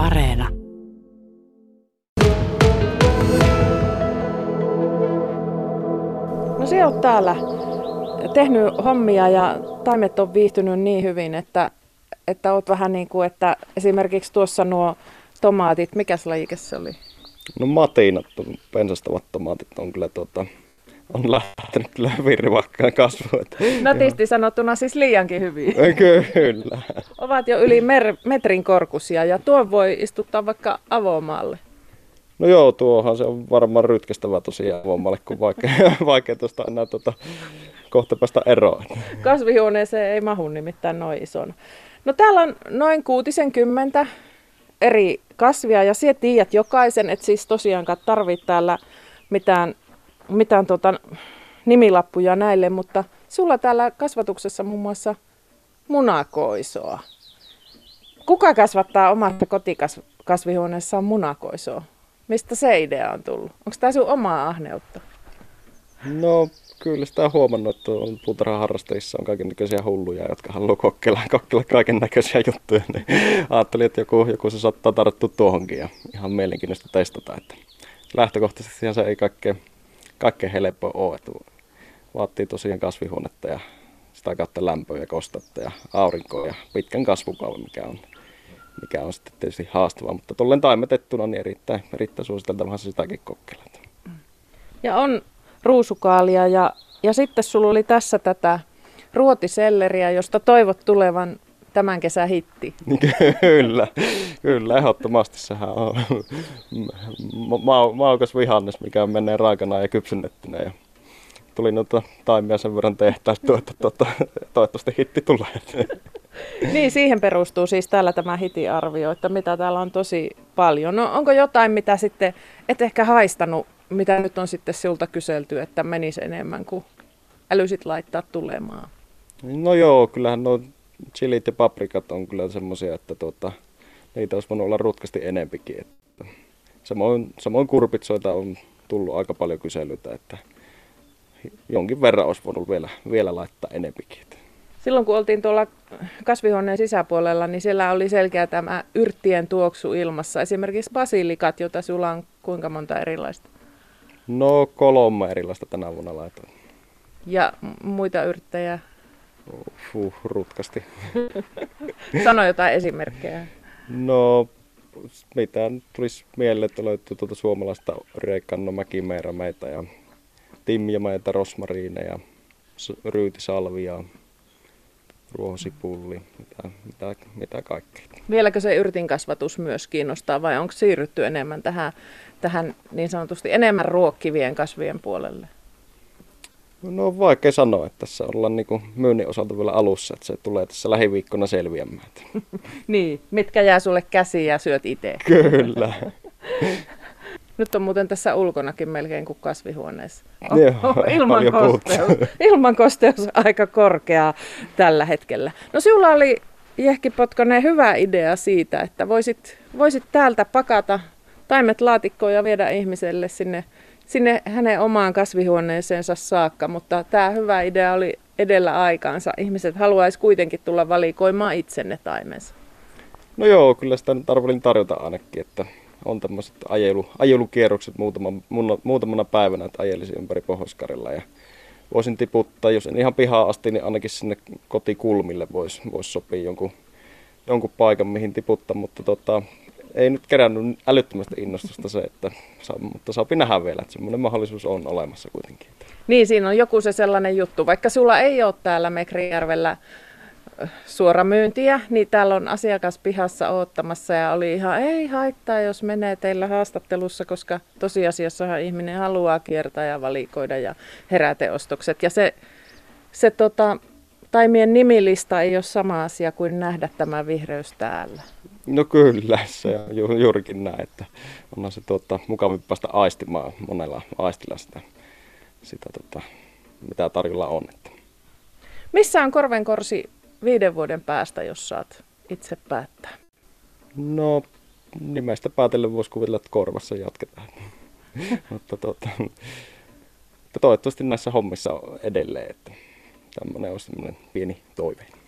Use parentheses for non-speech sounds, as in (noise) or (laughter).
Areena. No se on täällä tehnyt hommia ja taimet on viihtynyt niin hyvin, että, että oot vähän niin kuin, että esimerkiksi tuossa nuo tomaatit, mikä lajike se oli? No matinat, pensastavat tomaatit on kyllä tuota, on lähtenyt kyllä hyvin rivakkaan kasvuun. Nätisti sanottuna siis liiankin hyvin. Kyllä. Ovat jo yli mer- metrin korkusia ja tuon voi istuttaa vaikka avomaalle. No joo, tuohan se on varmaan rytkestävä tosiaan avomaalle, kun vaikea, (laughs) vaikea tuosta enää tuota, kohta päästä eroon. Kasvihuoneeseen ei mahu nimittäin noin ison. No täällä on noin kymmentä eri kasvia ja sinä tiedät jokaisen, että siis tosiaankaan tarvitse täällä mitään mitään tota, nimilappuja näille, mutta sulla täällä kasvatuksessa muun muassa munakoisoa. Kuka kasvattaa omassa kotikasvihuoneessaan munakoisoa? Mistä se idea on tullut? Onko tämä sun omaa ahneutta? No kyllä sitä on huomannut, että on puutarhaharrastajissa on kaikenlaisia hulluja, jotka haluaa kokeilla, kokeilla kaiken näköisiä juttuja. Niin ajattelin, että joku, joku se saattaa tarttua tuohonkin ja ihan mielenkiintoista testata. Että lähtökohtaisesti se ei kaikkein kaikkein helppo ole. Että vaatii tosiaan kasvihuonetta ja sitä kautta lämpöä ja kostetta ja aurinkoa ja pitkän kasvukauden, mikä on, mikä on sitten tietysti haastavaa. Mutta tuolleen taimetettuna niin erittäin, erittäin suositeltavaa se sitäkin kokeilla. Ja on ruusukaalia ja, ja sitten sulla oli tässä tätä ruotiselleriä, josta toivot tulevan tämän kesän hitti. (laughs) kyllä, kyllä, ehdottomasti sehän on ma- maukas vihannes, mikä menee raakana ja kypsynnettynä. Ja tuli noita taimia sen verran tehtäisty, että tuota, toivottavasti hitti tulee. (laughs) niin, siihen perustuu siis täällä tämä hitiarvio, että mitä täällä on tosi paljon. No onko jotain, mitä sitten et ehkä haistanut, mitä nyt on sitten sinulta kyselty, että menisi enemmän kuin älysit laittaa tulemaan? No joo, kyllähän no chilit ja paprikat on kyllä semmoisia, että tuota, niitä olisi voinut olla rutkasti enempikin. Että samoin, samoin kurpitsoita on tullut aika paljon kyselyitä, että jonkin verran olisi voinut vielä, vielä laittaa enempikin. Silloin kun oltiin tuolla kasvihuoneen sisäpuolella, niin siellä oli selkeä tämä yrttien tuoksu ilmassa. Esimerkiksi basilikat, joita sulla on kuinka monta erilaista? No kolme erilaista tänä vuonna laitoin. Ja muita yrttejä? Fuh, rutkasti. (laughs) Sano jotain esimerkkejä. No, mitä tulisi mieleen, että löytyy tuota suomalaista Reikanno Mäkimeerämeitä ja timjameita, rosmariineja, ryytisalvia, ruohosipulli, mitä, mitä, mitä kaikkea. Vieläkö se yrtin kasvatus myös kiinnostaa vai onko siirrytty enemmän tähän, tähän niin sanotusti enemmän ruokkivien kasvien puolelle? No on vaikea sanoa, että tässä ollaan niin myynnin osalta vielä alussa, että se tulee tässä lähiviikkona selviämään. (laughs) niin, mitkä jää sulle käsiin ja syöt itse. (laughs) Kyllä. (laughs) Nyt on muuten tässä ulkonakin melkein kuin kasvihuoneessa. Oh, Joo, ilman, kosteus, ilman kosteus aika korkea tällä hetkellä. No sinulla oli Jehki Potkonen hyvä idea siitä, että voisit, voisit täältä pakata taimet laatikkoon ja viedä ihmiselle sinne sinne hänen omaan kasvihuoneeseensa saakka, mutta tämä hyvä idea oli edellä aikaansa. Ihmiset haluaisi kuitenkin tulla valikoimaan itsenne taimensa. No joo, kyllä sitä nyt tarjota ainakin, että on tämmöiset ajelu, ajelukierrokset muutaman, muutamana päivänä, että ajelisin ympäri pohjois ja voisin tiputtaa, jos en ihan pihaa asti, niin ainakin sinne kotikulmille voisi vois sopia jonkun, jonkun paikan, mihin tiputtaa, mutta tota, ei nyt kerännyt älyttömästi innostusta se, että mutta saapi nähdä vielä, että semmoinen mahdollisuus on olemassa kuitenkin. Niin, siinä on joku se sellainen juttu. Vaikka sulla ei ole täällä Mekrijärvellä suoramyyntiä, niin täällä on asiakas pihassa oottamassa ja oli ihan ei haittaa, jos menee teillä haastattelussa, koska tosiasiassa ihminen haluaa kiertää ja valikoida ja heräteostokset. Ja se, se tota, taimien nimilista ei ole sama asia kuin nähdä tämä vihreys täällä. No kyllä, se on ju, juurikin näin, että onhan se tuota, mukavampi päästä aistimaan monella aistilla sitä, sitä tota, mitä tarjolla on. Että. Missä on korvenkorsi viiden vuoden päästä, jos saat itse päättää? No nimestä päätellen voisi kuvitella, että korvassa jatketaan. (laughs) mutta, tuota, toivottavasti näissä hommissa on edelleen, että tämmöinen on semmoinen pieni toive.